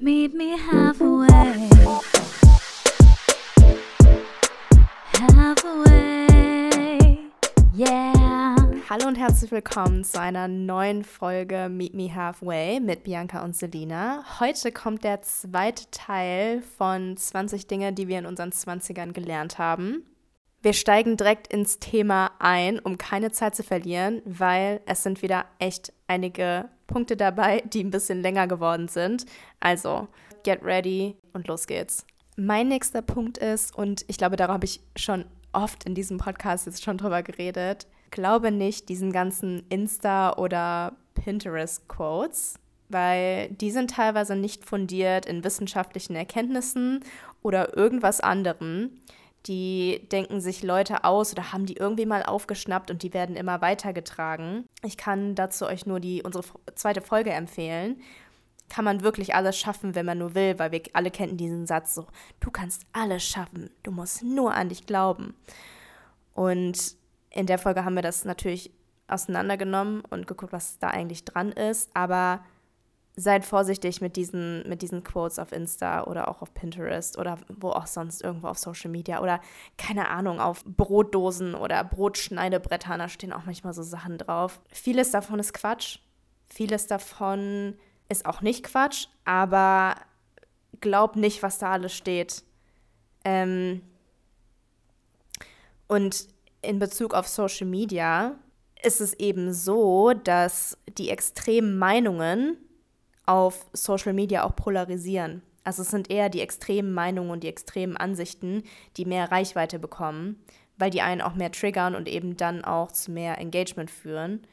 Meet me halfway. Halfway. Yeah. Hallo und herzlich willkommen zu einer neuen Folge Meet Me Halfway mit Bianca und Selina. Heute kommt der zweite Teil von 20 Dinge, die wir in unseren 20ern gelernt haben. Wir steigen direkt ins Thema ein, um keine Zeit zu verlieren, weil es sind wieder echt einige Punkte dabei, die ein bisschen länger geworden sind. Also, get ready und los geht's. Mein nächster Punkt ist, und ich glaube, darüber habe ich schon oft in diesem Podcast jetzt schon drüber geredet, glaube nicht diesen ganzen Insta- oder Pinterest-Quotes, weil die sind teilweise nicht fundiert in wissenschaftlichen Erkenntnissen oder irgendwas anderem. Die denken sich Leute aus oder haben die irgendwie mal aufgeschnappt und die werden immer weitergetragen. Ich kann dazu euch nur die, unsere zweite Folge empfehlen. Kann man wirklich alles schaffen, wenn man nur will, weil wir alle kennen diesen Satz so, du kannst alles schaffen, du musst nur an dich glauben. Und in der Folge haben wir das natürlich auseinandergenommen und geguckt, was da eigentlich dran ist, aber seid vorsichtig mit diesen, mit diesen Quotes auf Insta oder auch auf Pinterest oder wo auch sonst irgendwo auf Social Media oder keine Ahnung, auf Brotdosen oder Brotschneidebrettern, da stehen auch manchmal so Sachen drauf. Vieles davon ist Quatsch. Vieles davon ist auch nicht Quatsch, aber glaub nicht, was da alles steht. Ähm und in Bezug auf Social Media ist es eben so, dass die extremen Meinungen auf Social Media auch polarisieren. Also es sind eher die extremen Meinungen und die extremen Ansichten, die mehr Reichweite bekommen, weil die einen auch mehr triggern und eben dann auch zu mehr Engagement führen.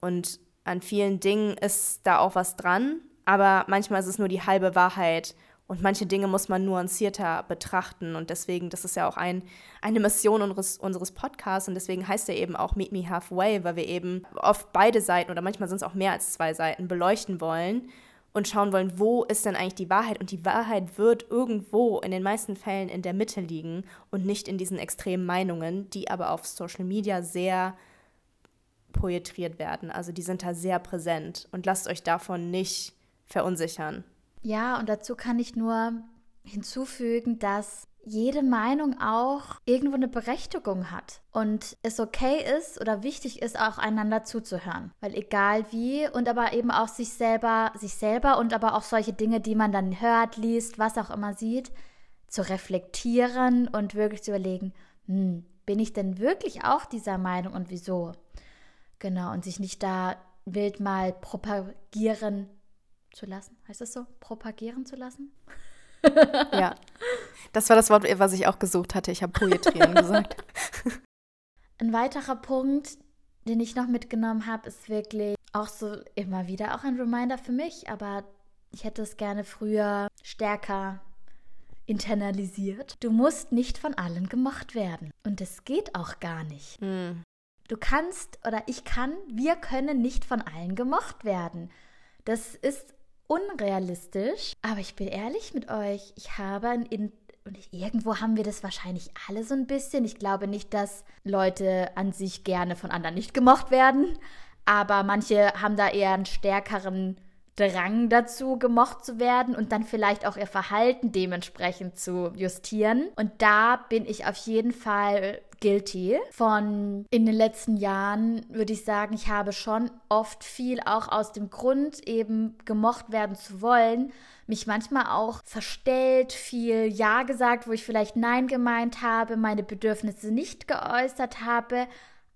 Und an vielen Dingen ist da auch was dran, aber manchmal ist es nur die halbe Wahrheit und manche Dinge muss man nuancierter betrachten. Und deswegen, das ist ja auch ein, eine Mission unseres, unseres Podcasts. Und deswegen heißt er eben auch Meet Me Halfway, weil wir eben oft beide Seiten oder manchmal sind es auch mehr als zwei Seiten beleuchten wollen und schauen wollen, wo ist denn eigentlich die Wahrheit? Und die Wahrheit wird irgendwo in den meisten Fällen in der Mitte liegen und nicht in diesen extremen Meinungen, die aber auf Social Media sehr poetriert werden. Also die sind da sehr präsent und lasst euch davon nicht verunsichern. Ja, und dazu kann ich nur hinzufügen, dass jede Meinung auch irgendwo eine Berechtigung hat und es okay ist oder wichtig ist, auch einander zuzuhören. Weil egal wie und aber eben auch sich selber, sich selber und aber auch solche Dinge, die man dann hört, liest, was auch immer sieht, zu reflektieren und wirklich zu überlegen, hm, bin ich denn wirklich auch dieser Meinung und wieso? Genau, und sich nicht da wild mal propagieren zu lassen. Heißt das so? Propagieren zu lassen? ja. Das war das Wort, was ich auch gesucht hatte. Ich habe Poetrieren gesagt. Ein weiterer Punkt, den ich noch mitgenommen habe, ist wirklich auch so immer wieder auch ein Reminder für mich, aber ich hätte es gerne früher stärker internalisiert. Du musst nicht von allen gemocht werden. Und es geht auch gar nicht. Hm. Du kannst oder ich kann, wir können nicht von allen gemocht werden. Das ist unrealistisch, aber ich bin ehrlich mit euch, ich habe ein in und irgendwo haben wir das wahrscheinlich alle so ein bisschen. Ich glaube nicht, dass Leute an sich gerne von anderen nicht gemocht werden, aber manche haben da eher einen stärkeren Drang dazu, gemocht zu werden und dann vielleicht auch ihr Verhalten dementsprechend zu justieren. Und da bin ich auf jeden Fall guilty. Von in den letzten Jahren würde ich sagen, ich habe schon oft viel auch aus dem Grund, eben gemocht werden zu wollen, mich manchmal auch verstellt, viel Ja gesagt, wo ich vielleicht Nein gemeint habe, meine Bedürfnisse nicht geäußert habe,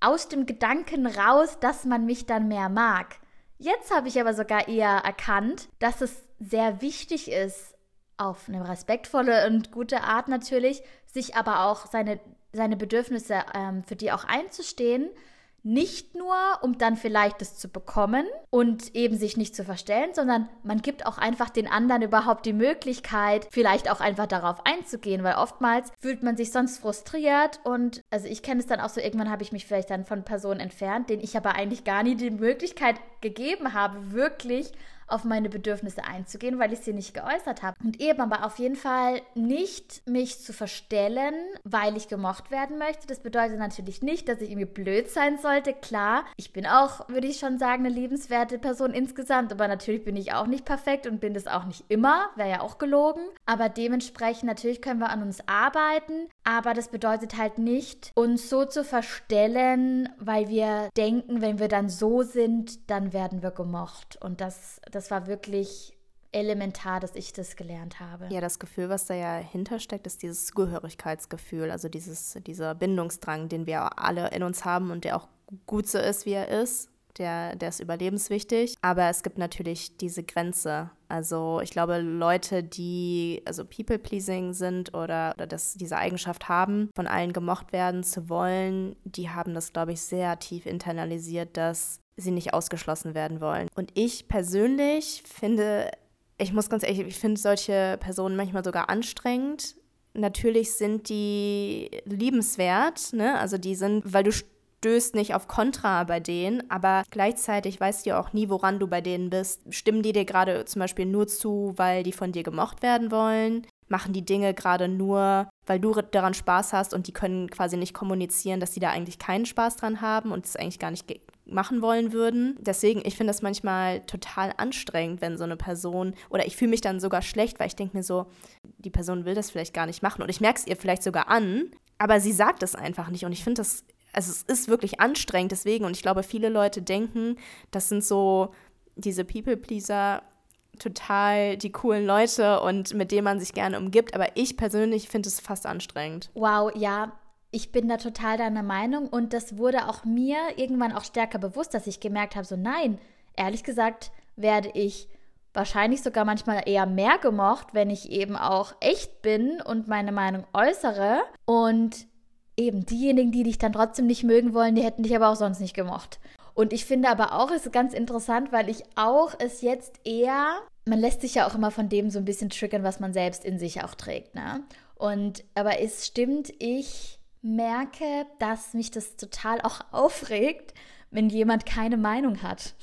aus dem Gedanken raus, dass man mich dann mehr mag. Jetzt habe ich aber sogar eher erkannt, dass es sehr wichtig ist, auf eine respektvolle und gute Art natürlich, sich aber auch seine, seine Bedürfnisse ähm, für die auch einzustehen nicht nur, um dann vielleicht das zu bekommen und eben sich nicht zu verstellen, sondern man gibt auch einfach den anderen überhaupt die Möglichkeit, vielleicht auch einfach darauf einzugehen, weil oftmals fühlt man sich sonst frustriert und also ich kenne es dann auch so, irgendwann habe ich mich vielleicht dann von Personen entfernt, denen ich aber eigentlich gar nie die Möglichkeit gegeben habe, wirklich auf meine Bedürfnisse einzugehen, weil ich sie nicht geäußert habe. Und eben aber auf jeden Fall nicht mich zu verstellen, weil ich gemocht werden möchte. Das bedeutet natürlich nicht, dass ich irgendwie blöd sein sollte. Klar, ich bin auch, würde ich schon sagen, eine liebenswerte Person insgesamt, aber natürlich bin ich auch nicht perfekt und bin das auch nicht immer, wäre ja auch gelogen. Aber dementsprechend natürlich können wir an uns arbeiten, aber das bedeutet halt nicht, uns so zu verstellen, weil wir denken, wenn wir dann so sind, dann werden wir gemocht. Und das, das war wirklich elementar, dass ich das gelernt habe. Ja, das Gefühl, was da ja hintersteckt, ist dieses Zugehörigkeitsgefühl, also dieses, dieser Bindungsdrang, den wir alle in uns haben und der auch gut so ist, wie er ist. Der, der ist überlebenswichtig. Aber es gibt natürlich diese Grenze. Also ich glaube, Leute, die also People-Pleasing sind oder, oder das, diese Eigenschaft haben, von allen gemocht werden zu wollen, die haben das, glaube ich, sehr tief internalisiert, dass sie nicht ausgeschlossen werden wollen. Und ich persönlich finde ich muss ganz ehrlich, ich finde solche Personen manchmal sogar anstrengend. Natürlich sind die liebenswert, ne? Also die sind, weil du stößt nicht auf Kontra bei denen, aber gleichzeitig weißt du auch nie, woran du bei denen bist. Stimmen die dir gerade zum Beispiel nur zu, weil die von dir gemocht werden wollen? Machen die Dinge gerade nur, weil du daran Spaß hast und die können quasi nicht kommunizieren, dass sie da eigentlich keinen Spaß dran haben und es eigentlich gar nicht machen wollen würden. Deswegen, ich finde das manchmal total anstrengend, wenn so eine Person, oder ich fühle mich dann sogar schlecht, weil ich denke mir so, die Person will das vielleicht gar nicht machen und ich merke es ihr vielleicht sogar an, aber sie sagt es einfach nicht und ich finde das, also es ist wirklich anstrengend deswegen und ich glaube, viele Leute denken, das sind so diese People-Pleaser, total die coolen Leute und mit denen man sich gerne umgibt, aber ich persönlich finde es fast anstrengend. Wow, ja, ich bin da total deiner Meinung und das wurde auch mir irgendwann auch stärker bewusst, dass ich gemerkt habe, so nein, ehrlich gesagt werde ich wahrscheinlich sogar manchmal eher mehr gemocht, wenn ich eben auch echt bin und meine Meinung äußere und eben diejenigen, die dich dann trotzdem nicht mögen wollen, die hätten dich aber auch sonst nicht gemocht. Und ich finde aber auch, es ist ganz interessant, weil ich auch es jetzt eher, man lässt sich ja auch immer von dem so ein bisschen triggern, was man selbst in sich auch trägt, ne? Und aber es stimmt, ich merke, dass mich das total auch aufregt, wenn jemand keine Meinung hat.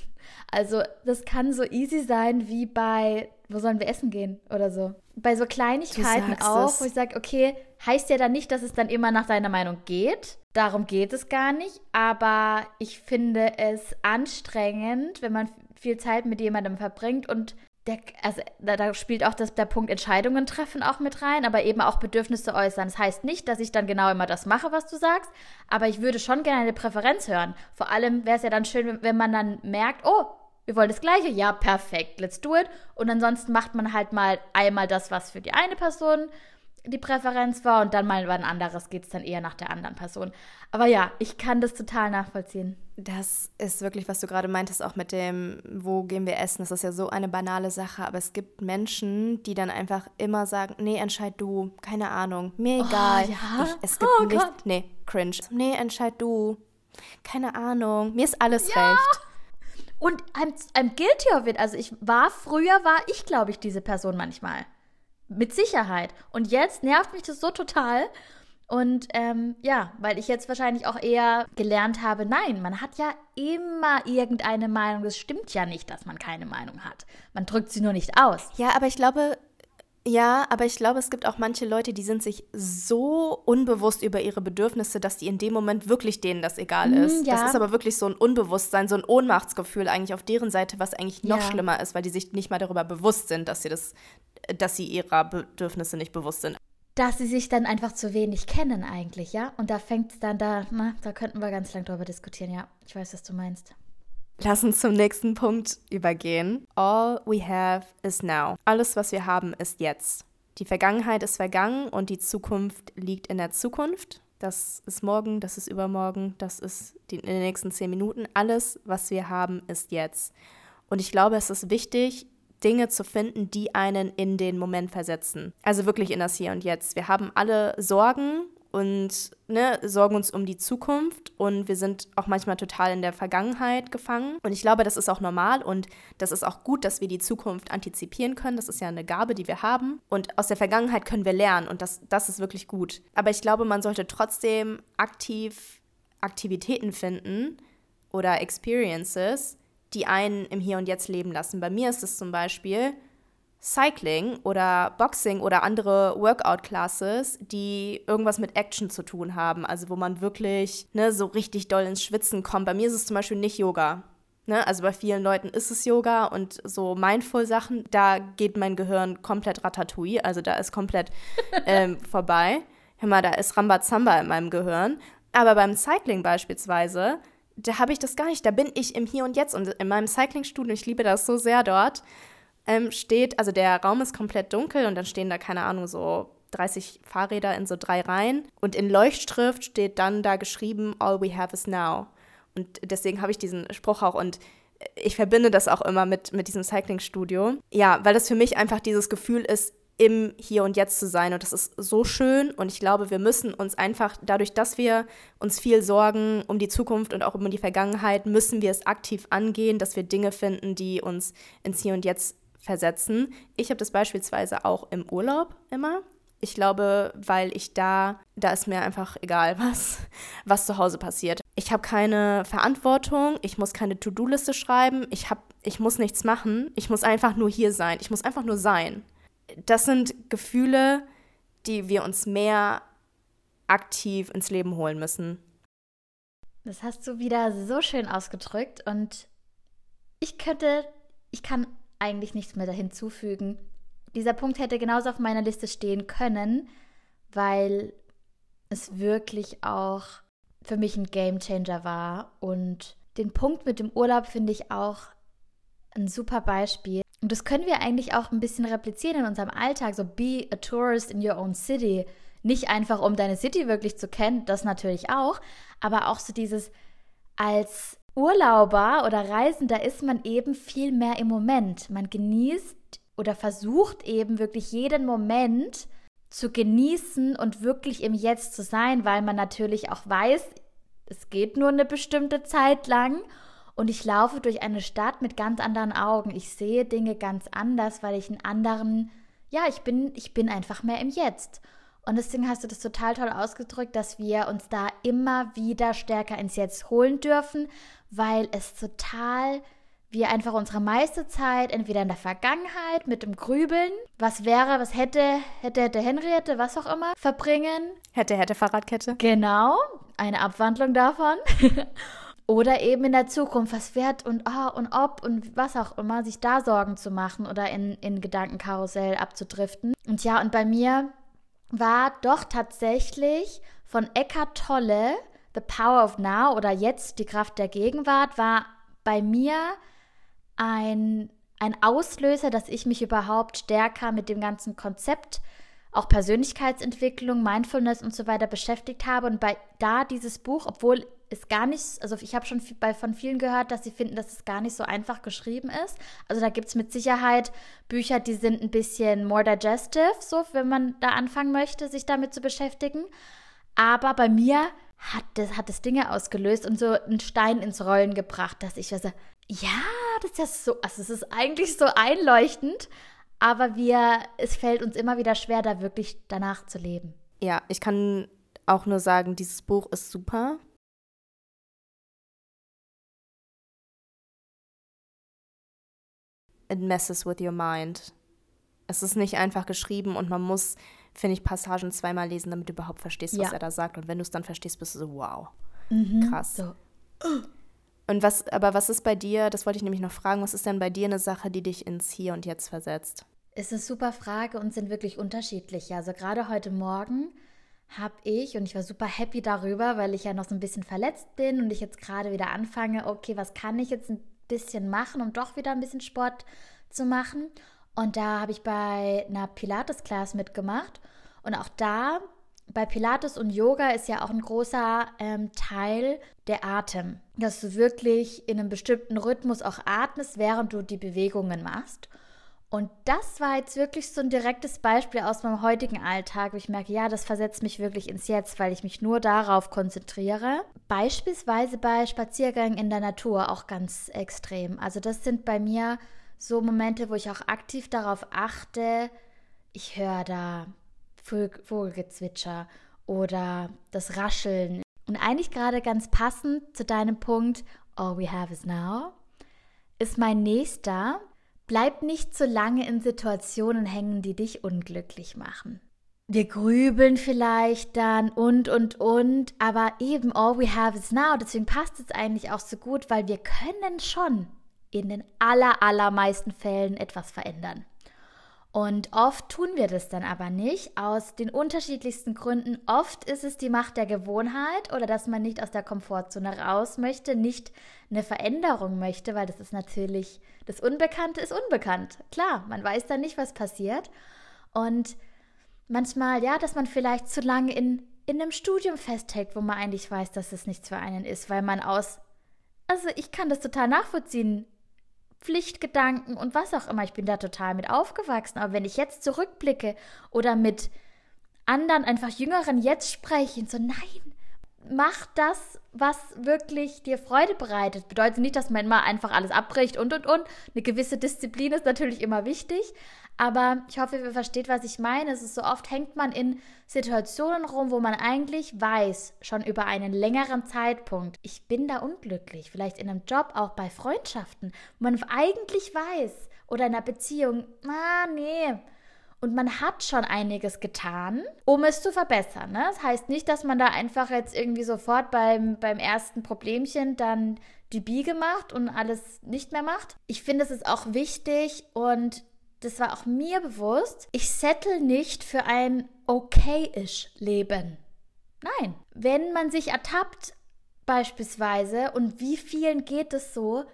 Also das kann so easy sein wie bei, wo sollen wir essen gehen oder so. Bei so Kleinigkeiten auch, es. wo ich sage, okay, heißt ja dann nicht, dass es dann immer nach deiner Meinung geht. Darum geht es gar nicht. Aber ich finde es anstrengend, wenn man viel Zeit mit jemandem verbringt und der, also da, da, spielt auch das, der Punkt Entscheidungen treffen auch mit rein, aber eben auch Bedürfnisse äußern. Das heißt nicht, dass ich dann genau immer das mache, was du sagst, aber ich würde schon gerne eine Präferenz hören. Vor allem wäre es ja dann schön, wenn man dann merkt, oh, wir wollen das Gleiche. Ja, perfekt, let's do it. Und ansonsten macht man halt mal einmal das, was für die eine Person die Präferenz war und dann mal ein anderes geht es dann eher nach der anderen Person. Aber ja, ich kann das total nachvollziehen. Das ist wirklich, was du gerade meintest, auch mit dem, wo gehen wir essen. Das ist ja so eine banale Sache, aber es gibt Menschen, die dann einfach immer sagen, nee, entscheid du, keine Ahnung, mir oh, egal. Ja? Ich, es gibt oh, nicht, Gott. nee, cringe. Nee, entscheid du, keine Ahnung, mir ist alles ja. recht. Und I'm, I'm guilty of it. Also ich war, früher war ich, glaube ich, diese Person manchmal. Mit Sicherheit. Und jetzt nervt mich das so total. Und ähm, ja, weil ich jetzt wahrscheinlich auch eher gelernt habe, nein, man hat ja immer irgendeine Meinung. Das stimmt ja nicht, dass man keine Meinung hat. Man drückt sie nur nicht aus. Ja, aber ich glaube, ja, aber ich glaube, es gibt auch manche Leute, die sind sich so unbewusst über ihre Bedürfnisse, dass die in dem Moment wirklich denen das egal mhm, ist. Mm, ja. Das ist aber wirklich so ein Unbewusstsein, so ein Ohnmachtsgefühl eigentlich auf deren Seite, was eigentlich noch ja. schlimmer ist, weil die sich nicht mal darüber bewusst sind, dass sie das dass sie ihrer Bedürfnisse nicht bewusst sind. Dass sie sich dann einfach zu wenig kennen eigentlich, ja? Und da fängt es dann da, na, da könnten wir ganz lang drüber diskutieren, ja. Ich weiß, was du meinst. Lass uns zum nächsten Punkt übergehen. All we have is now. Alles, was wir haben, ist jetzt. Die Vergangenheit ist vergangen und die Zukunft liegt in der Zukunft. Das ist morgen, das ist übermorgen, das ist die, in den nächsten zehn Minuten. Alles, was wir haben, ist jetzt. Und ich glaube, es ist wichtig, Dinge zu finden, die einen in den Moment versetzen. Also wirklich in das Hier und Jetzt. Wir haben alle Sorgen und ne, sorgen uns um die Zukunft und wir sind auch manchmal total in der Vergangenheit gefangen. Und ich glaube, das ist auch normal und das ist auch gut, dass wir die Zukunft antizipieren können. Das ist ja eine Gabe, die wir haben. Und aus der Vergangenheit können wir lernen und das, das ist wirklich gut. Aber ich glaube, man sollte trotzdem aktiv Aktivitäten finden oder Experiences, die einen im Hier und Jetzt leben lassen. Bei mir ist es zum Beispiel Cycling oder Boxing oder andere Workout-Classes, die irgendwas mit Action zu tun haben. Also wo man wirklich ne, so richtig doll ins Schwitzen kommt. Bei mir ist es zum Beispiel nicht Yoga. Ne? Also bei vielen Leuten ist es Yoga und so Mindful-Sachen, da geht mein Gehirn komplett ratatouille. Also da ist komplett ähm, vorbei. Hör mal, da ist Rambazamba in meinem Gehirn. Aber beim Cycling beispielsweise, da habe ich das gar nicht. Da bin ich im Hier und Jetzt. Und in meinem Cycling-Studio, ich liebe das so sehr dort, ähm, steht, also der Raum ist komplett dunkel und dann stehen da, keine Ahnung, so 30 Fahrräder in so drei Reihen. Und in Leuchtschrift steht dann da geschrieben, All we have is now. Und deswegen habe ich diesen Spruch auch und ich verbinde das auch immer mit, mit diesem Cycling-Studio. Ja, weil das für mich einfach dieses Gefühl ist, im Hier und Jetzt zu sein. Und das ist so schön. Und ich glaube, wir müssen uns einfach, dadurch, dass wir uns viel sorgen um die Zukunft und auch um die Vergangenheit, müssen wir es aktiv angehen, dass wir Dinge finden, die uns ins Hier und Jetzt versetzen. Ich habe das beispielsweise auch im Urlaub immer. Ich glaube, weil ich da, da ist mir einfach egal, was, was zu Hause passiert. Ich habe keine Verantwortung, ich muss keine To-Do-Liste schreiben, ich, hab, ich muss nichts machen, ich muss einfach nur hier sein, ich muss einfach nur sein. Das sind Gefühle, die wir uns mehr aktiv ins Leben holen müssen. Das hast du wieder so schön ausgedrückt und ich könnte, ich kann eigentlich nichts mehr hinzufügen. Dieser Punkt hätte genauso auf meiner Liste stehen können, weil es wirklich auch für mich ein Game Changer war. Und den Punkt mit dem Urlaub finde ich auch ein super Beispiel. Und das können wir eigentlich auch ein bisschen replizieren in unserem Alltag. So be a tourist in your own city. Nicht einfach, um deine City wirklich zu kennen, das natürlich auch, aber auch so dieses als Urlauber oder Reisender ist man eben viel mehr im Moment. Man genießt oder versucht eben wirklich jeden Moment zu genießen und wirklich im Jetzt zu sein, weil man natürlich auch weiß, es geht nur eine bestimmte Zeit lang und ich laufe durch eine Stadt mit ganz anderen Augen. Ich sehe Dinge ganz anders, weil ich einen anderen, ja, ich bin, ich bin einfach mehr im Jetzt. Und deswegen hast du das total toll ausgedrückt, dass wir uns da immer wieder stärker ins Jetzt holen dürfen, weil es total wir einfach unsere meiste Zeit entweder in der Vergangenheit mit dem Grübeln, was wäre, was hätte, hätte, hätte Henriette, was auch immer, verbringen. Hätte, hätte Fahrradkette. Genau, eine Abwandlung davon. oder eben in der Zukunft, was wird und oh, und ob und was auch immer, sich da Sorgen zu machen oder in, in Gedankenkarussell abzudriften. Und ja, und bei mir war doch tatsächlich von Eckhart Tolle The Power of Now oder jetzt die Kraft der Gegenwart war bei mir ein, ein Auslöser, dass ich mich überhaupt stärker mit dem ganzen Konzept, auch Persönlichkeitsentwicklung, Mindfulness und so weiter beschäftigt habe. Und bei da dieses Buch, obwohl es gar nicht, also ich habe schon bei, von vielen gehört, dass sie finden, dass es gar nicht so einfach geschrieben ist. Also da gibt es mit Sicherheit Bücher, die sind ein bisschen more digestive, so wenn man da anfangen möchte, sich damit zu beschäftigen. Aber bei mir hat das, hat das Dinge ausgelöst und so einen Stein ins Rollen gebracht, dass ich so, ja, das ist ja so, also es ist eigentlich so einleuchtend, aber wir, es fällt uns immer wieder schwer, da wirklich danach zu leben. Ja, ich kann auch nur sagen, dieses Buch ist super. It messes with your mind. Es ist nicht einfach geschrieben und man muss finde ich, Passagen zweimal lesen, damit du überhaupt verstehst, was ja. er da sagt. Und wenn du es dann verstehst, bist du so, wow, mhm. krass. So. Und was, aber was ist bei dir, das wollte ich nämlich noch fragen, was ist denn bei dir eine Sache, die dich ins Hier und Jetzt versetzt? Ist eine super Frage und sind wirklich unterschiedlich. Also gerade heute Morgen habe ich, und ich war super happy darüber, weil ich ja noch so ein bisschen verletzt bin und ich jetzt gerade wieder anfange, okay, was kann ich jetzt bisschen machen, um doch wieder ein bisschen Sport zu machen? Und da habe ich bei einer Pilates-Class mitgemacht. Und auch da, bei Pilates und Yoga ist ja auch ein großer ähm, Teil der Atem. Dass du wirklich in einem bestimmten Rhythmus auch atmest, während du die Bewegungen machst. Und das war jetzt wirklich so ein direktes Beispiel aus meinem heutigen Alltag, ich merke, ja, das versetzt mich wirklich ins Jetzt, weil ich mich nur darauf konzentriere. Beispielsweise bei Spaziergängen in der Natur auch ganz extrem. Also das sind bei mir so Momente, wo ich auch aktiv darauf achte, ich höre da Vogelgezwitscher oder das Rascheln. Und eigentlich gerade ganz passend zu deinem Punkt, all we have is now, ist mein nächster. Bleib nicht zu lange in Situationen hängen, die dich unglücklich machen. Wir grübeln vielleicht dann und, und, und, aber eben all we have is now. Deswegen passt es eigentlich auch so gut, weil wir können schon in den aller, allermeisten Fällen etwas verändern. Und oft tun wir das dann aber nicht, aus den unterschiedlichsten Gründen. Oft ist es die Macht der Gewohnheit oder dass man nicht aus der Komfortzone raus möchte, nicht eine Veränderung möchte, weil das ist natürlich, das Unbekannte ist unbekannt. Klar, man weiß dann nicht, was passiert. Und manchmal, ja, dass man vielleicht zu lange in, in einem Studium festhält, wo man eigentlich weiß, dass es nichts für einen ist, weil man aus, also ich kann das total nachvollziehen, Pflichtgedanken und was auch immer. Ich bin da total mit aufgewachsen. Aber wenn ich jetzt zurückblicke oder mit anderen, einfach Jüngeren jetzt spreche, so nein, mach das, was wirklich dir Freude bereitet. Bedeutet nicht, dass man immer einfach alles abbricht und und und. Eine gewisse Disziplin ist natürlich immer wichtig, aber ich hoffe, ihr versteht, was ich meine. Es ist so oft hängt man in Situationen rum, wo man eigentlich weiß, schon über einen längeren Zeitpunkt, ich bin da unglücklich. Vielleicht in einem Job, auch bei Freundschaften, wo man eigentlich weiß, oder in einer Beziehung, ah, nee. Und man hat schon einiges getan, um es zu verbessern. Ne? Das heißt nicht, dass man da einfach jetzt irgendwie sofort beim, beim ersten Problemchen dann die Biege macht und alles nicht mehr macht. Ich finde, es ist auch wichtig und das war auch mir bewusst, ich settle nicht für ein okay-ish Leben. Nein, wenn man sich ertappt beispielsweise und wie vielen geht es so,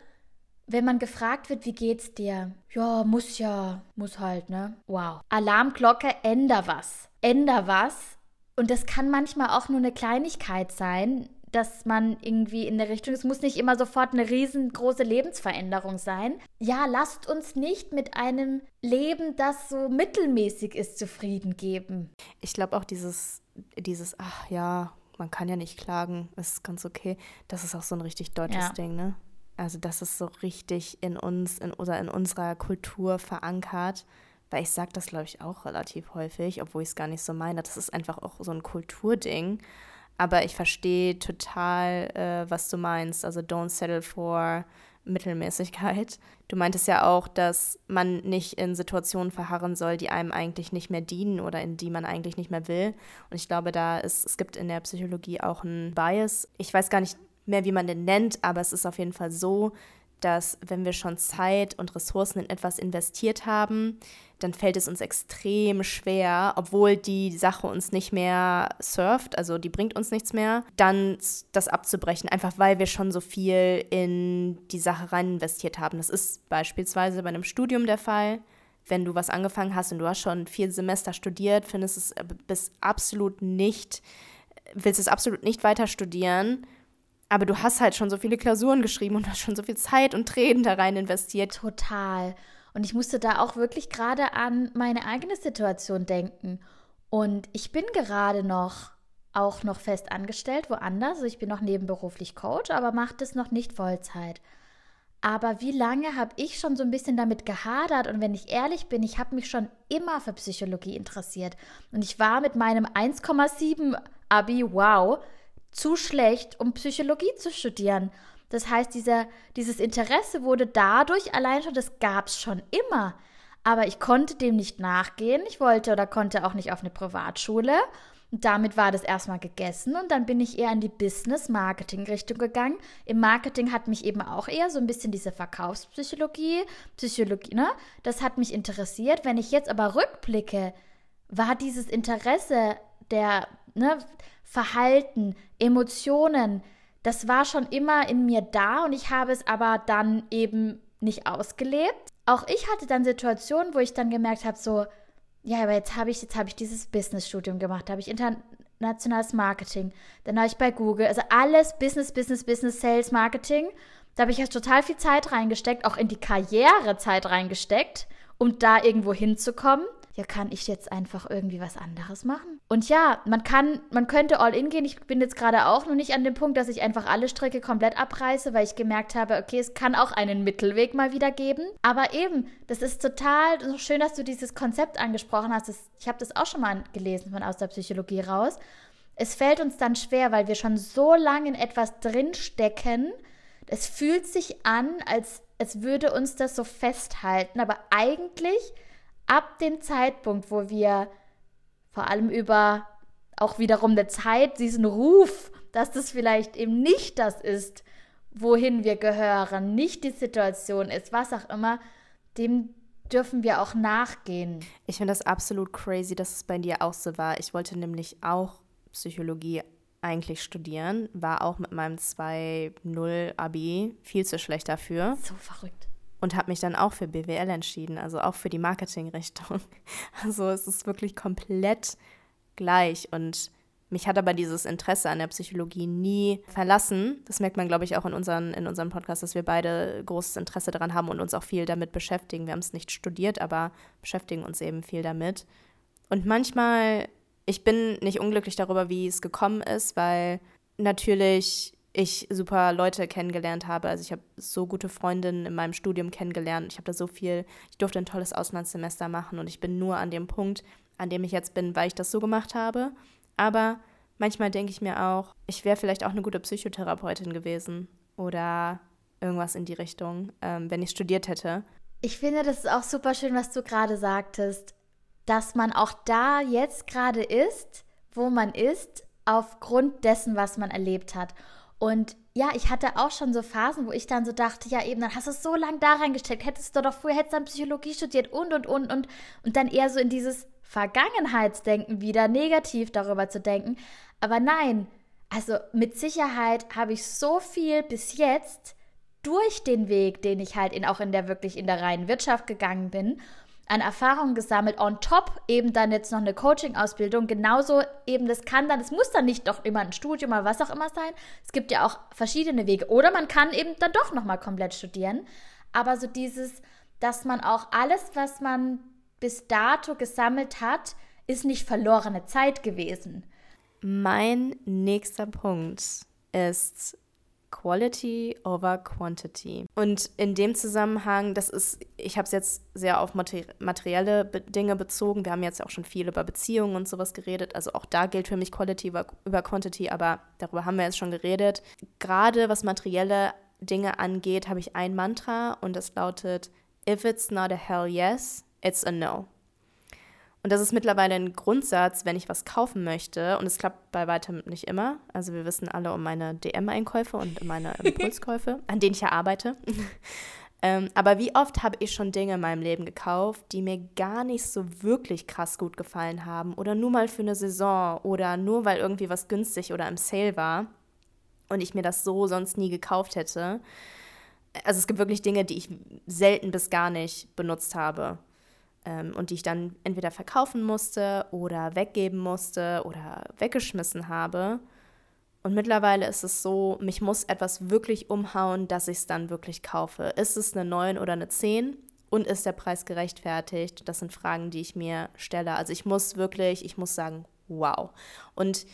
wenn man gefragt wird, wie geht's dir? Ja, muss ja, muss halt, ne? Wow. Alarmglocke, änder was. Änder was. Und das kann manchmal auch nur eine Kleinigkeit sein, dass man irgendwie in der Richtung, es muss nicht immer sofort eine riesengroße Lebensveränderung sein. Ja, lasst uns nicht mit einem Leben, das so mittelmäßig ist, zufrieden geben. Ich glaube auch dieses, dieses, ach ja, man kann ja nicht klagen, ist ganz okay. Das ist auch so ein richtig deutsches ja. Ding, ne? Also das ist so richtig in uns in, oder in unserer Kultur verankert. Weil ich sage das, glaube ich, auch relativ häufig, obwohl ich es gar nicht so meine. Das ist einfach auch so ein Kulturding. Aber ich verstehe total, äh, was du meinst. Also don't settle for Mittelmäßigkeit. Du meintest ja auch, dass man nicht in Situationen verharren soll, die einem eigentlich nicht mehr dienen oder in die man eigentlich nicht mehr will. Und ich glaube, da ist, es gibt in der Psychologie auch einen Bias. Ich weiß gar nicht mehr, wie man den nennt, aber es ist auf jeden Fall so, dass wenn wir schon Zeit und Ressourcen in etwas investiert haben, dann fällt es uns extrem schwer, obwohl die Sache uns nicht mehr surft, also die bringt uns nichts mehr, dann das abzubrechen, einfach weil wir schon so viel in die Sache rein investiert haben. Das ist beispielsweise bei einem Studium der Fall. Wenn du was angefangen hast und du hast schon vier Semester studiert, findest es äh, bis absolut nicht, willst es absolut nicht weiter studieren aber du hast halt schon so viele Klausuren geschrieben und hast schon so viel Zeit und Tränen da rein investiert. Total. Und ich musste da auch wirklich gerade an meine eigene Situation denken. Und ich bin gerade noch auch noch fest angestellt, woanders. Also ich bin noch nebenberuflich Coach, aber mache das noch nicht Vollzeit. Aber wie lange habe ich schon so ein bisschen damit gehadert? Und wenn ich ehrlich bin, ich habe mich schon immer für Psychologie interessiert. Und ich war mit meinem 1,7 Abi, wow, zu schlecht, um Psychologie zu studieren. Das heißt, dieser, dieses Interesse wurde dadurch allein schon, das gab es schon immer. Aber ich konnte dem nicht nachgehen. Ich wollte oder konnte auch nicht auf eine Privatschule. Und damit war das erstmal gegessen und dann bin ich eher in die Business-Marketing-Richtung gegangen. Im Marketing hat mich eben auch eher so ein bisschen diese Verkaufspsychologie, Psychologie, ne? Das hat mich interessiert. Wenn ich jetzt aber rückblicke, war dieses Interesse der, ne, Verhalten, Emotionen, das war schon immer in mir da und ich habe es aber dann eben nicht ausgelebt. Auch ich hatte dann Situationen, wo ich dann gemerkt habe, so, ja, aber jetzt habe ich, jetzt habe ich dieses Business-Studium gemacht, habe ich internationales Marketing, dann habe ich bei Google, also alles Business, Business, Business, Sales, Marketing. Da habe ich jetzt total viel Zeit reingesteckt, auch in die Karrierezeit reingesteckt, um da irgendwo hinzukommen ja, kann ich jetzt einfach irgendwie was anderes machen? Und ja, man kann, man könnte all in gehen. Ich bin jetzt gerade auch noch nicht an dem Punkt, dass ich einfach alle Strecke komplett abreiße, weil ich gemerkt habe, okay, es kann auch einen Mittelweg mal wieder geben. Aber eben, das ist total schön, dass du dieses Konzept angesprochen hast. Das, ich habe das auch schon mal gelesen von aus der Psychologie raus. Es fällt uns dann schwer, weil wir schon so lange in etwas drinstecken. Es fühlt sich an, als als würde uns das so festhalten. Aber eigentlich ab dem Zeitpunkt, wo wir vor allem über auch wiederum der Zeit, diesen Ruf, dass das vielleicht eben nicht das ist, wohin wir gehören, nicht die Situation ist, was auch immer, dem dürfen wir auch nachgehen. Ich finde das absolut crazy, dass es bei dir auch so war. Ich wollte nämlich auch Psychologie eigentlich studieren, war auch mit meinem 2.0 Abi viel zu schlecht dafür. So verrückt. Und habe mich dann auch für BWL entschieden, also auch für die Marketingrichtung. Also es ist wirklich komplett gleich und mich hat aber dieses Interesse an der Psychologie nie verlassen. Das merkt man, glaube ich, auch in, unseren, in unserem Podcast, dass wir beide großes Interesse daran haben und uns auch viel damit beschäftigen. Wir haben es nicht studiert, aber beschäftigen uns eben viel damit. Und manchmal, ich bin nicht unglücklich darüber, wie es gekommen ist, weil natürlich ich super Leute kennengelernt habe. Also ich habe so gute Freundinnen in meinem Studium kennengelernt. Ich habe da so viel, ich durfte ein tolles Auslandssemester machen und ich bin nur an dem Punkt, an dem ich jetzt bin, weil ich das so gemacht habe. Aber manchmal denke ich mir auch, ich wäre vielleicht auch eine gute Psychotherapeutin gewesen oder irgendwas in die Richtung, ähm, wenn ich studiert hätte. Ich finde, das ist auch super schön, was du gerade sagtest, dass man auch da jetzt gerade ist, wo man ist, aufgrund dessen, was man erlebt hat. Und ja, ich hatte auch schon so Phasen, wo ich dann so dachte, ja eben, dann hast du es so lange da reingesteckt, hättest du doch früher, hättest dann Psychologie studiert und, und, und, und, und dann eher so in dieses, Vergangenheitsdenken wieder negativ darüber zu denken. Aber nein, also mit Sicherheit habe ich so viel bis jetzt durch den Weg, den ich halt in, auch in der wirklich in der reinen Wirtschaft gegangen bin, an Erfahrungen gesammelt, on top eben dann jetzt noch eine Coaching-Ausbildung, genauso eben, das kann dann, es muss dann nicht doch immer ein Studium oder was auch immer sein. Es gibt ja auch verschiedene Wege. Oder man kann eben dann doch nochmal komplett studieren. Aber so dieses, dass man auch alles, was man bis dato gesammelt hat, ist nicht verlorene Zeit gewesen. Mein nächster Punkt ist Quality over Quantity. Und in dem Zusammenhang, das ist, ich habe es jetzt sehr auf materielle Dinge bezogen. Wir haben jetzt auch schon viel über Beziehungen und sowas geredet. Also auch da gilt für mich Quality über, über Quantity, aber darüber haben wir jetzt schon geredet. Gerade was materielle Dinge angeht, habe ich ein Mantra und das lautet: If it's not a hell yes, it's a no. Und das ist mittlerweile ein Grundsatz, wenn ich was kaufen möchte. Und es klappt bei weitem nicht immer. Also wir wissen alle um meine DM-Einkäufe und meine Impulskäufe, an denen ich ja arbeite. ähm, aber wie oft habe ich schon Dinge in meinem Leben gekauft, die mir gar nicht so wirklich krass gut gefallen haben. Oder nur mal für eine Saison. Oder nur weil irgendwie was günstig oder im Sale war. Und ich mir das so sonst nie gekauft hätte. Also es gibt wirklich Dinge, die ich selten bis gar nicht benutzt habe ähm, und die ich dann entweder verkaufen musste oder weggeben musste oder weggeschmissen habe. Und mittlerweile ist es so, mich muss etwas wirklich umhauen, dass ich es dann wirklich kaufe. Ist es eine 9 oder eine 10? Und ist der Preis gerechtfertigt? Das sind Fragen, die ich mir stelle. Also ich muss wirklich, ich muss sagen, wow. Und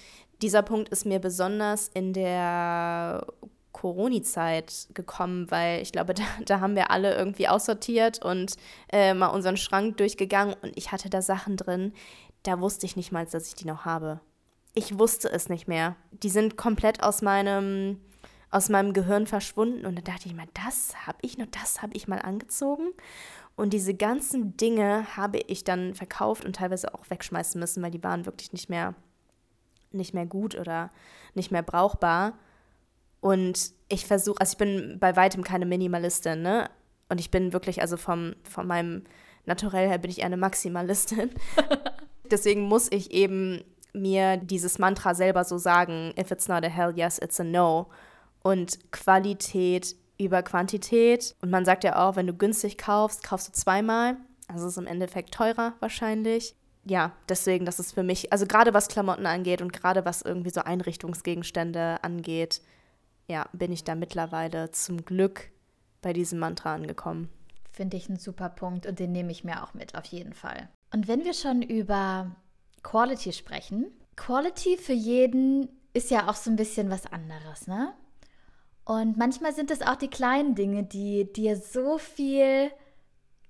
dieser Punkt ist mir besonders in der Corona-Zeit gekommen, weil ich glaube, da, da, haben wir alle irgendwie aussortiert und äh, mal unseren Schrank durchgegangen und ich hatte da Sachen drin, da wusste ich nicht mal, dass ich die noch habe. Ich wusste es nicht mehr. Die sind komplett aus meinem, aus meinem Gehirn verschwunden und da dachte ich mal, das habe ich noch, das habe ich mal angezogen. Und diese ganzen Dinge habe ich dann verkauft und teilweise auch wegschmeißen müssen, weil die waren wirklich nicht mehr, nicht mehr gut oder nicht mehr brauchbar. Und ich versuche, also ich bin bei weitem keine Minimalistin, ne? Und ich bin wirklich, also vom, von meinem Naturell her bin ich eher eine Maximalistin. Deswegen muss ich eben mir dieses Mantra selber so sagen, if it's not a hell yes, it's a no. Und Qualität über Quantität. Und man sagt ja auch, wenn du günstig kaufst, kaufst du zweimal. Also ist es im Endeffekt teurer wahrscheinlich. Ja, deswegen, das ist für mich, also gerade was Klamotten angeht und gerade was irgendwie so Einrichtungsgegenstände angeht, ja, bin ich da mittlerweile zum Glück bei diesem Mantra angekommen. Finde ich einen super Punkt und den nehme ich mir auch mit, auf jeden Fall. Und wenn wir schon über Quality sprechen, Quality für jeden ist ja auch so ein bisschen was anderes, ne? Und manchmal sind es auch die kleinen Dinge, die dir so viel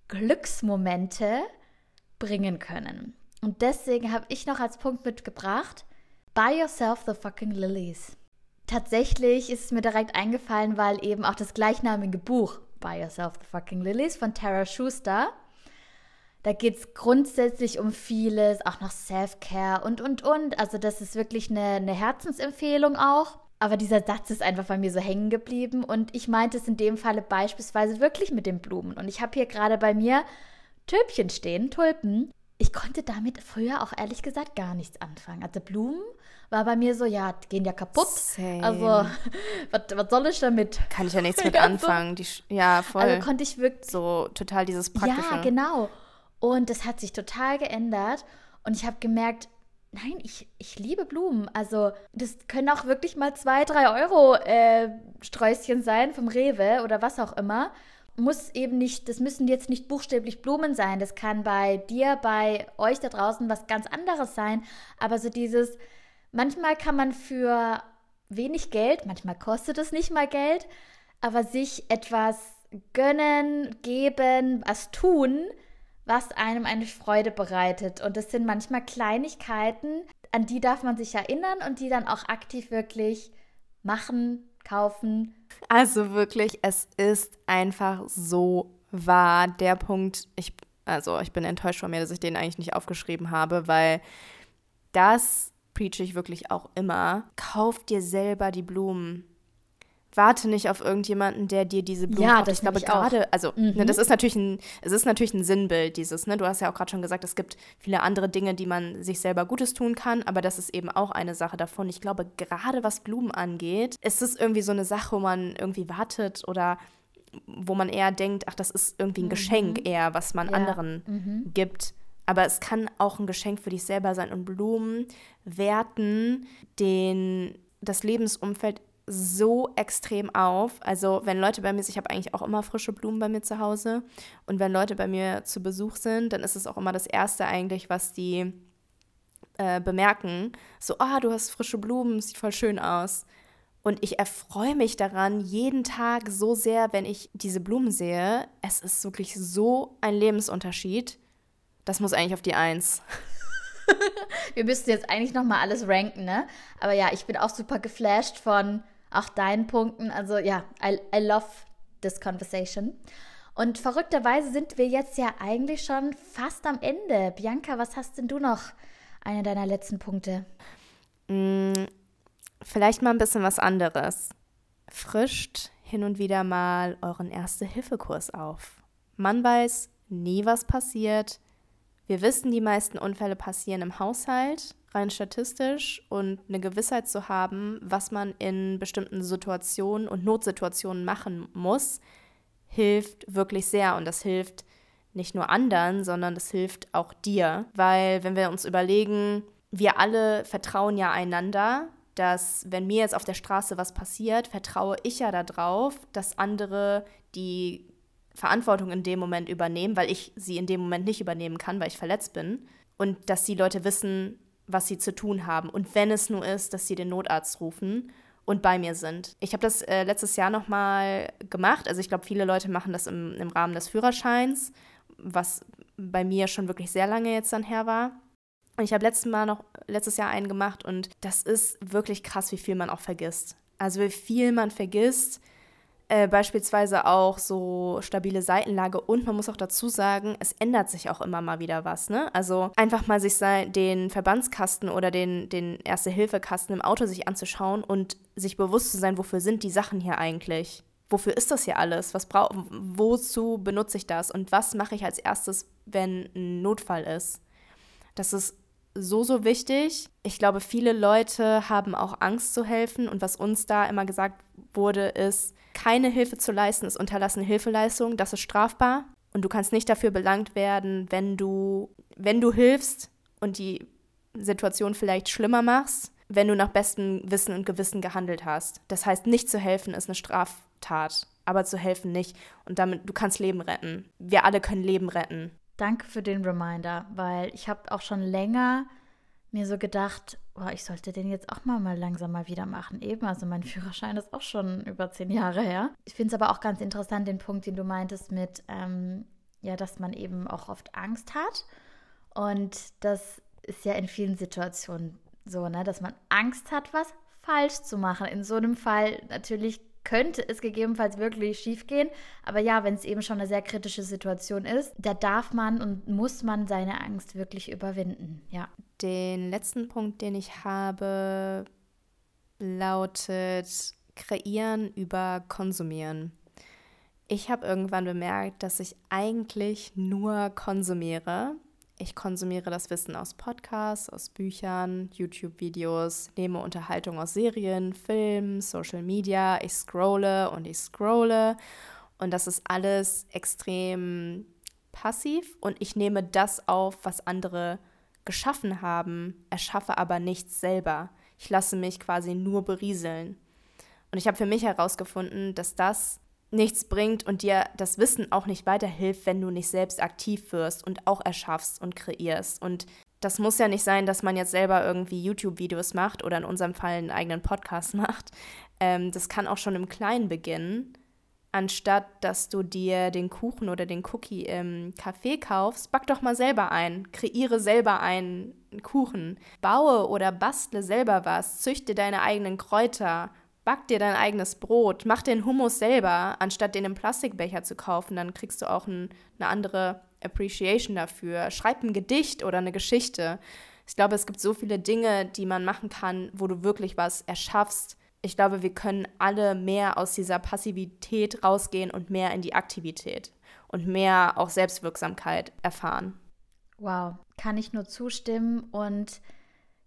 Glücksmomente bringen können. Und deswegen habe ich noch als Punkt mitgebracht, buy yourself the fucking lilies. Tatsächlich ist es mir direkt eingefallen, weil eben auch das gleichnamige Buch Buy Yourself the Fucking Lilies von Tara Schuster. Da geht es grundsätzlich um vieles, auch noch Self-Care und, und, und. Also das ist wirklich eine, eine Herzensempfehlung auch. Aber dieser Satz ist einfach bei mir so hängen geblieben und ich meinte es in dem Falle beispielsweise wirklich mit den Blumen. Und ich habe hier gerade bei mir Tülpchen stehen, Tulpen. Ich konnte damit früher auch ehrlich gesagt gar nichts anfangen. Also Blumen war bei mir so, ja, gehen ja kaputt. Same. Also, was, was soll ich damit? Kann ich ja nichts mit ja, anfangen. Die, ja, voll. Also konnte ich wirklich. So total dieses Praktische. Ja, genau. Und das hat sich total geändert. Und ich habe gemerkt, nein, ich, ich liebe Blumen. Also, das können auch wirklich mal zwei, drei Euro äh, Sträußchen sein vom Rewe oder was auch immer. Muss eben nicht, das müssen jetzt nicht buchstäblich Blumen sein. Das kann bei dir, bei euch da draußen was ganz anderes sein. Aber so dieses, manchmal kann man für wenig Geld, manchmal kostet es nicht mal Geld, aber sich etwas gönnen, geben, was tun, was einem eine Freude bereitet. Und das sind manchmal Kleinigkeiten, an die darf man sich erinnern und die dann auch aktiv wirklich machen, kaufen. Also wirklich, es ist einfach so wahr. Der Punkt, ich, also ich bin enttäuscht von mir, dass ich den eigentlich nicht aufgeschrieben habe, weil das preache ich wirklich auch immer. Kauf dir selber die Blumen warte nicht auf irgendjemanden, der dir diese Blumen ja, kauft. Das ich glaube gerade, also mhm. ne, das ist natürlich ein, es ist natürlich ein Sinnbild dieses. Ne, du hast ja auch gerade schon gesagt, es gibt viele andere Dinge, die man sich selber Gutes tun kann, aber das ist eben auch eine Sache davon. Ich glaube gerade was Blumen angeht, ist es irgendwie so eine Sache, wo man irgendwie wartet oder wo man eher denkt, ach, das ist irgendwie ein mhm. Geschenk eher, was man ja. anderen mhm. gibt. Aber es kann auch ein Geschenk für dich selber sein. Und Blumen werten den, das Lebensumfeld so extrem auf. Also wenn Leute bei mir sind, ich habe eigentlich auch immer frische Blumen bei mir zu Hause. Und wenn Leute bei mir zu Besuch sind, dann ist es auch immer das Erste eigentlich, was die äh, bemerken. So, ah, du hast frische Blumen, sieht voll schön aus. Und ich erfreue mich daran jeden Tag so sehr, wenn ich diese Blumen sehe. Es ist wirklich so ein Lebensunterschied. Das muss eigentlich auf die Eins. Wir müssten jetzt eigentlich noch mal alles ranken, ne? Aber ja, ich bin auch super geflasht von auch deinen Punkten. Also ja, I, I love this conversation. Und verrückterweise sind wir jetzt ja eigentlich schon fast am Ende. Bianca, was hast denn du noch? Einer deiner letzten Punkte. Mm, vielleicht mal ein bisschen was anderes. Frischt hin und wieder mal euren Erste-Hilfe-Kurs auf. Man weiß nie, was passiert. Wir wissen, die meisten Unfälle passieren im Haushalt rein statistisch und eine Gewissheit zu haben, was man in bestimmten Situationen und Notsituationen machen muss, hilft wirklich sehr und das hilft nicht nur anderen, sondern das hilft auch dir, weil wenn wir uns überlegen, wir alle vertrauen ja einander, dass wenn mir jetzt auf der Straße was passiert, vertraue ich ja darauf, dass andere die Verantwortung in dem Moment übernehmen, weil ich sie in dem Moment nicht übernehmen kann, weil ich verletzt bin. Und dass die Leute wissen, was sie zu tun haben. Und wenn es nur ist, dass sie den Notarzt rufen und bei mir sind. Ich habe das äh, letztes Jahr nochmal gemacht. Also ich glaube, viele Leute machen das im, im Rahmen des Führerscheins, was bei mir schon wirklich sehr lange jetzt dann her war. Und ich habe letztes Mal noch letztes Jahr einen gemacht und das ist wirklich krass, wie viel man auch vergisst. Also wie viel man vergisst, äh, beispielsweise auch so stabile Seitenlage und man muss auch dazu sagen, es ändert sich auch immer mal wieder was. Ne? Also einfach mal sich den Verbandskasten oder den, den Erste-Hilfe-Kasten im Auto sich anzuschauen und sich bewusst zu sein, wofür sind die Sachen hier eigentlich? Wofür ist das hier alles? Was brauch, wozu benutze ich das? Und was mache ich als erstes, wenn ein Notfall ist? Das ist so, so wichtig. Ich glaube, viele Leute haben auch Angst zu helfen. Und was uns da immer gesagt wurde, ist, keine Hilfe zu leisten ist unterlassene Hilfeleistung. Das ist strafbar. Und du kannst nicht dafür belangt werden, wenn du, wenn du hilfst und die Situation vielleicht schlimmer machst, wenn du nach bestem Wissen und Gewissen gehandelt hast. Das heißt, nicht zu helfen ist eine Straftat, aber zu helfen nicht. Und damit, du kannst Leben retten. Wir alle können Leben retten. Danke für den Reminder, weil ich habe auch schon länger mir so gedacht, oh, ich sollte den jetzt auch mal, mal langsam mal wieder machen. Eben, also mein Führerschein ist auch schon über zehn Jahre her. Ich finde es aber auch ganz interessant, den Punkt, den du meintest mit, ähm, ja, dass man eben auch oft Angst hat. Und das ist ja in vielen Situationen so, ne, dass man Angst hat, was falsch zu machen. In so einem Fall natürlich könnte es gegebenenfalls wirklich schiefgehen. Aber ja, wenn es eben schon eine sehr kritische Situation ist, da darf man und muss man seine Angst wirklich überwinden. Ja. Den letzten Punkt, den ich habe, lautet kreieren über konsumieren. Ich habe irgendwann bemerkt, dass ich eigentlich nur konsumiere. Ich konsumiere das Wissen aus Podcasts, aus Büchern, YouTube-Videos, nehme Unterhaltung aus Serien, Filmen, Social Media. Ich scrolle und ich scrolle. Und das ist alles extrem passiv. Und ich nehme das auf, was andere geschaffen haben, erschaffe aber nichts selber. Ich lasse mich quasi nur berieseln. Und ich habe für mich herausgefunden, dass das nichts bringt und dir das Wissen auch nicht weiterhilft, wenn du nicht selbst aktiv wirst und auch erschaffst und kreierst. Und das muss ja nicht sein, dass man jetzt selber irgendwie YouTube-Videos macht oder in unserem Fall einen eigenen Podcast macht. Ähm, das kann auch schon im Kleinen beginnen. Anstatt dass du dir den Kuchen oder den Cookie im Café kaufst, back doch mal selber ein. Kreiere selber einen Kuchen. Baue oder bastle selber was. Züchte deine eigenen Kräuter Back dir dein eigenes Brot, mach den Hummus selber, anstatt den im Plastikbecher zu kaufen. Dann kriegst du auch ein, eine andere Appreciation dafür. Schreib ein Gedicht oder eine Geschichte. Ich glaube, es gibt so viele Dinge, die man machen kann, wo du wirklich was erschaffst. Ich glaube, wir können alle mehr aus dieser Passivität rausgehen und mehr in die Aktivität und mehr auch Selbstwirksamkeit erfahren. Wow, kann ich nur zustimmen. Und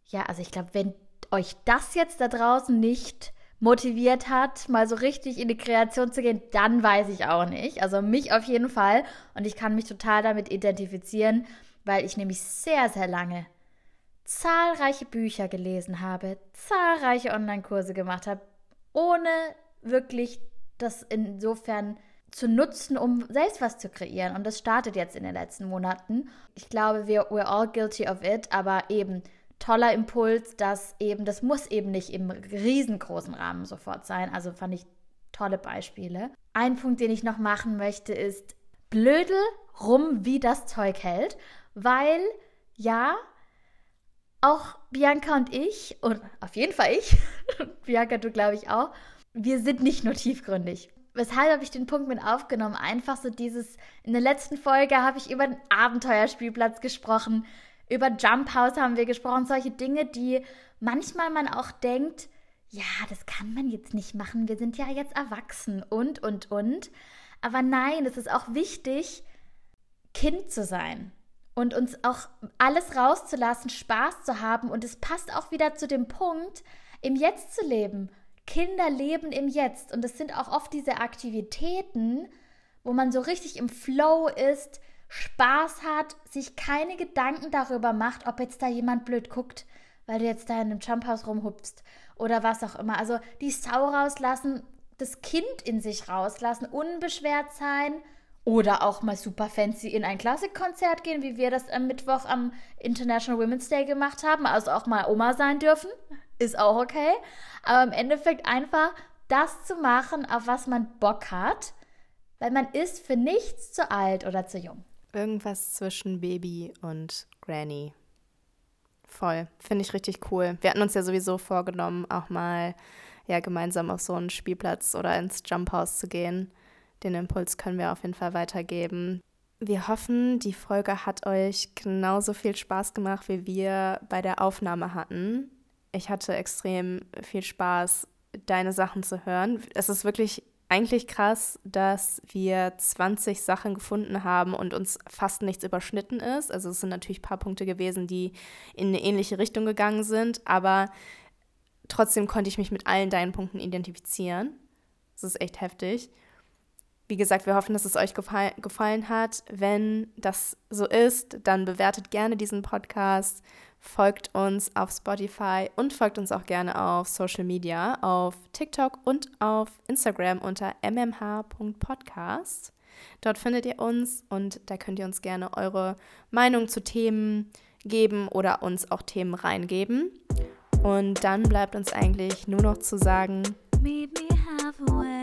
ja, also ich glaube, wenn euch das jetzt da draußen nicht motiviert hat, mal so richtig in die Kreation zu gehen, dann weiß ich auch nicht. Also mich auf jeden Fall. Und ich kann mich total damit identifizieren, weil ich nämlich sehr, sehr lange zahlreiche Bücher gelesen habe, zahlreiche Online-Kurse gemacht habe, ohne wirklich das insofern zu nutzen, um selbst was zu kreieren. Und das startet jetzt in den letzten Monaten. Ich glaube, wir we're all guilty of it, aber eben toller Impuls, dass eben, das muss eben nicht im riesengroßen Rahmen sofort sein. Also fand ich tolle Beispiele. Ein Punkt, den ich noch machen möchte, ist blödel rum, wie das Zeug hält, weil ja, auch Bianca und ich, und auf jeden Fall ich, Bianca, du glaube ich auch, wir sind nicht nur tiefgründig. Weshalb habe ich den Punkt mit aufgenommen? Einfach so dieses, in der letzten Folge habe ich über den Abenteuerspielplatz gesprochen. Über Jump House haben wir gesprochen, solche Dinge, die manchmal man auch denkt, ja, das kann man jetzt nicht machen, wir sind ja jetzt erwachsen und, und, und. Aber nein, es ist auch wichtig, Kind zu sein und uns auch alles rauszulassen, Spaß zu haben. Und es passt auch wieder zu dem Punkt, im Jetzt zu leben. Kinder leben im Jetzt. Und es sind auch oft diese Aktivitäten, wo man so richtig im Flow ist, Spaß hat, sich keine Gedanken darüber macht, ob jetzt da jemand blöd guckt, weil du jetzt da in einem Jumphouse rumhupst oder was auch immer. Also die Sau rauslassen, das Kind in sich rauslassen, unbeschwert sein oder auch mal super fancy in ein Klassikkonzert gehen, wie wir das am Mittwoch am International Women's Day gemacht haben. Also auch mal Oma sein dürfen, ist auch okay. Aber im Endeffekt einfach das zu machen, auf was man Bock hat, weil man ist für nichts zu alt oder zu jung. Irgendwas zwischen Baby und Granny. Voll. Finde ich richtig cool. Wir hatten uns ja sowieso vorgenommen, auch mal ja, gemeinsam auf so einen Spielplatz oder ins Jump House zu gehen. Den Impuls können wir auf jeden Fall weitergeben. Wir hoffen, die Folge hat euch genauso viel Spaß gemacht, wie wir bei der Aufnahme hatten. Ich hatte extrem viel Spaß, deine Sachen zu hören. Es ist wirklich eigentlich krass, dass wir 20 Sachen gefunden haben und uns fast nichts überschnitten ist. Also es sind natürlich ein paar Punkte gewesen, die in eine ähnliche Richtung gegangen sind, aber trotzdem konnte ich mich mit allen deinen Punkten identifizieren. Das ist echt heftig. Wie gesagt, wir hoffen, dass es euch gefallen, gefallen hat. Wenn das so ist, dann bewertet gerne diesen Podcast folgt uns auf Spotify und folgt uns auch gerne auf Social Media, auf TikTok und auf Instagram unter mmh.podcast. Dort findet ihr uns und da könnt ihr uns gerne eure Meinung zu Themen geben oder uns auch Themen reingeben. Und dann bleibt uns eigentlich nur noch zu sagen, Meet me halfway.